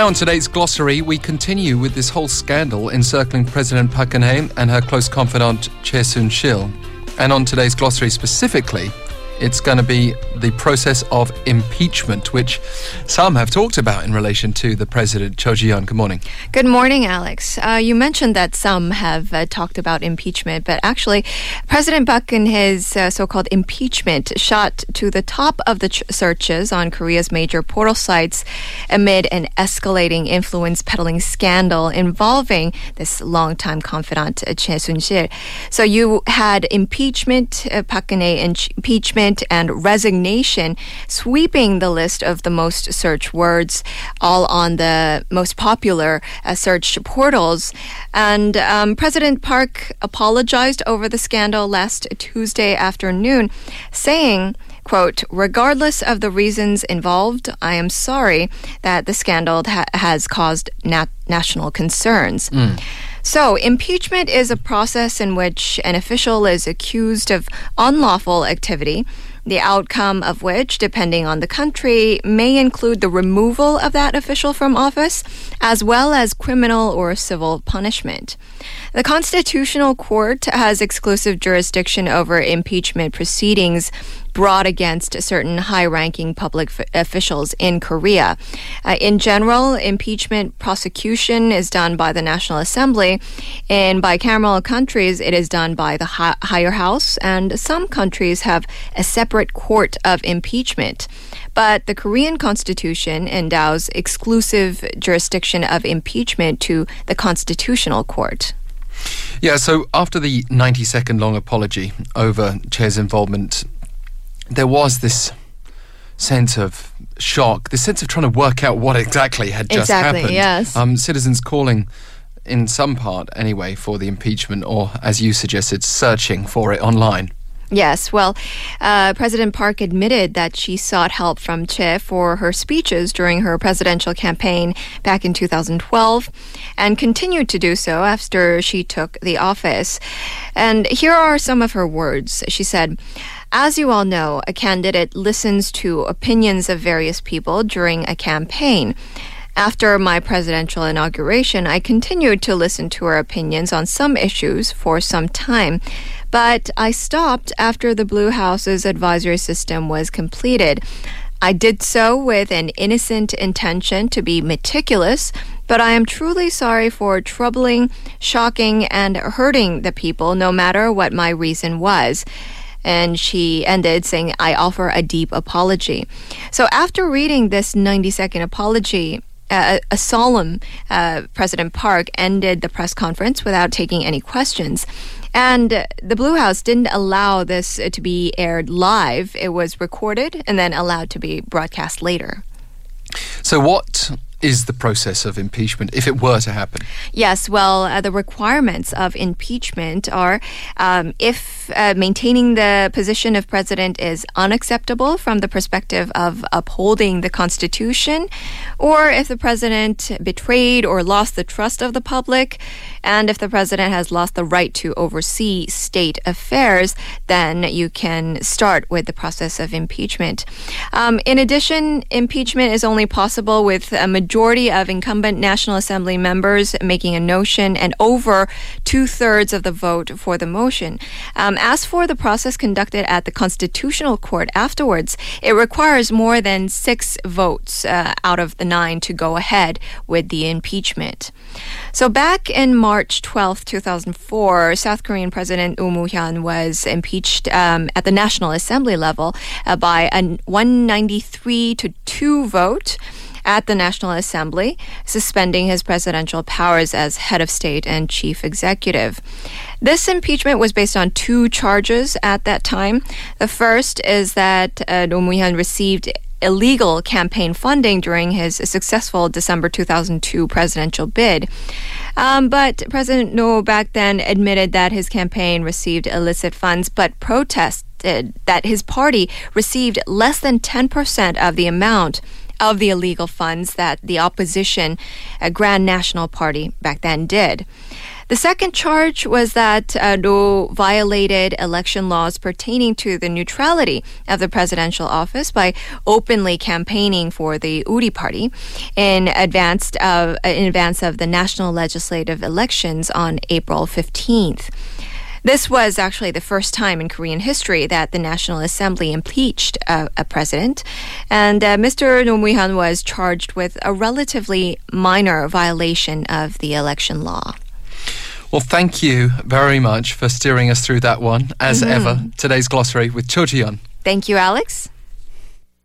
now on today's glossary, we continue with this whole scandal encircling President Park Geun-hye and her close confidant Choi Soon-sil. And on today's glossary specifically, it's going to be the process of impeachment, which some have talked about in relation to the president, Cho Ji-yeon. Good morning. Good morning, Alex. Uh, you mentioned that some have uh, talked about impeachment, but actually, President Park and his uh, so-called impeachment shot to the top of the ch- searches on Korea's major portal sites amid an escalating influence peddling scandal involving this longtime confidant, uh, Choi Soon-sil. So you had impeachment, uh, Park Geun-hye impeachment, and resignation, sweeping the list of the most searched words, all on the most popular uh, search portals. And um, President Park apologized over the scandal last Tuesday afternoon, saying, quote, regardless of the reasons involved, I am sorry that the scandal ha- has caused nat- national concerns. Mm. So, impeachment is a process in which an official is accused of unlawful activity, the outcome of which, depending on the country, may include the removal of that official from office, as well as criminal or civil punishment. The Constitutional Court has exclusive jurisdiction over impeachment proceedings brought against certain high ranking public f- officials in Korea. Uh, in general, impeachment prosecution is done by the National Assembly. In bicameral countries, it is done by the hi- higher house, and some countries have a separate court of impeachment. But the Korean constitution endows exclusive jurisdiction of impeachment to the Constitutional Court. Yeah, so after the 90 second long apology over Choi's involvement there was this sense of shock, this sense of trying to work out what exactly had just exactly, happened. Yes. Um, citizens calling, in some part anyway, for the impeachment, or as you suggested, searching for it online. Yes, well, uh, President Park admitted that she sought help from Choi for her speeches during her presidential campaign back in 2012 and continued to do so after she took the office. And here are some of her words. She said, as you all know, a candidate listens to opinions of various people during a campaign. After my presidential inauguration, I continued to listen to her opinions on some issues for some time, but I stopped after the Blue House's advisory system was completed. I did so with an innocent intention to be meticulous, but I am truly sorry for troubling, shocking, and hurting the people, no matter what my reason was. And she ended saying, I offer a deep apology. So after reading this 90 second apology, uh, a solemn uh, President Park ended the press conference without taking any questions. And the Blue House didn't allow this to be aired live. It was recorded and then allowed to be broadcast later. So, what is the process of impeachment if it were to happen? Yes, well, uh, the requirements of impeachment are um, if uh, maintaining the position of president is unacceptable from the perspective of upholding the Constitution, or if the president betrayed or lost the trust of the public, and if the president has lost the right to oversee state affairs, then you can start with the process of impeachment. Um, in addition, impeachment is only possible with a majority of incumbent National Assembly members making a motion and over two thirds of the vote for the motion. Um, as for the process conducted at the Constitutional Court afterwards, it requires more than six votes uh, out of the nine to go ahead with the impeachment. So back in March 12, 2004, South Korean President Roh Moo-hyun was impeached um, at the National Assembly level uh, by a 193 to 2 vote at the National Assembly, suspending his presidential powers as head of state and chief executive. This impeachment was based on two charges at that time. The first is that uh, Roh Moo-hyun received illegal campaign funding during his successful December 2002 presidential bid. Um, but President Roh back then admitted that his campaign received illicit funds, but protested that his party received less than 10% of the amount of the illegal funds that the opposition uh, Grand National Party back then did. The second charge was that uh, violated election laws pertaining to the neutrality of the presidential office by openly campaigning for the Uri party in advance of, in advance of the national legislative elections on April 15th. This was actually the first time in Korean history that the National Assembly impeached a, a president. And uh, Mr. Moo-hyun was charged with a relatively minor violation of the election law. Well, thank you very much for steering us through that one. As mm-hmm. ever, today's glossary with Cho Ji-yeon. Thank you, Alex.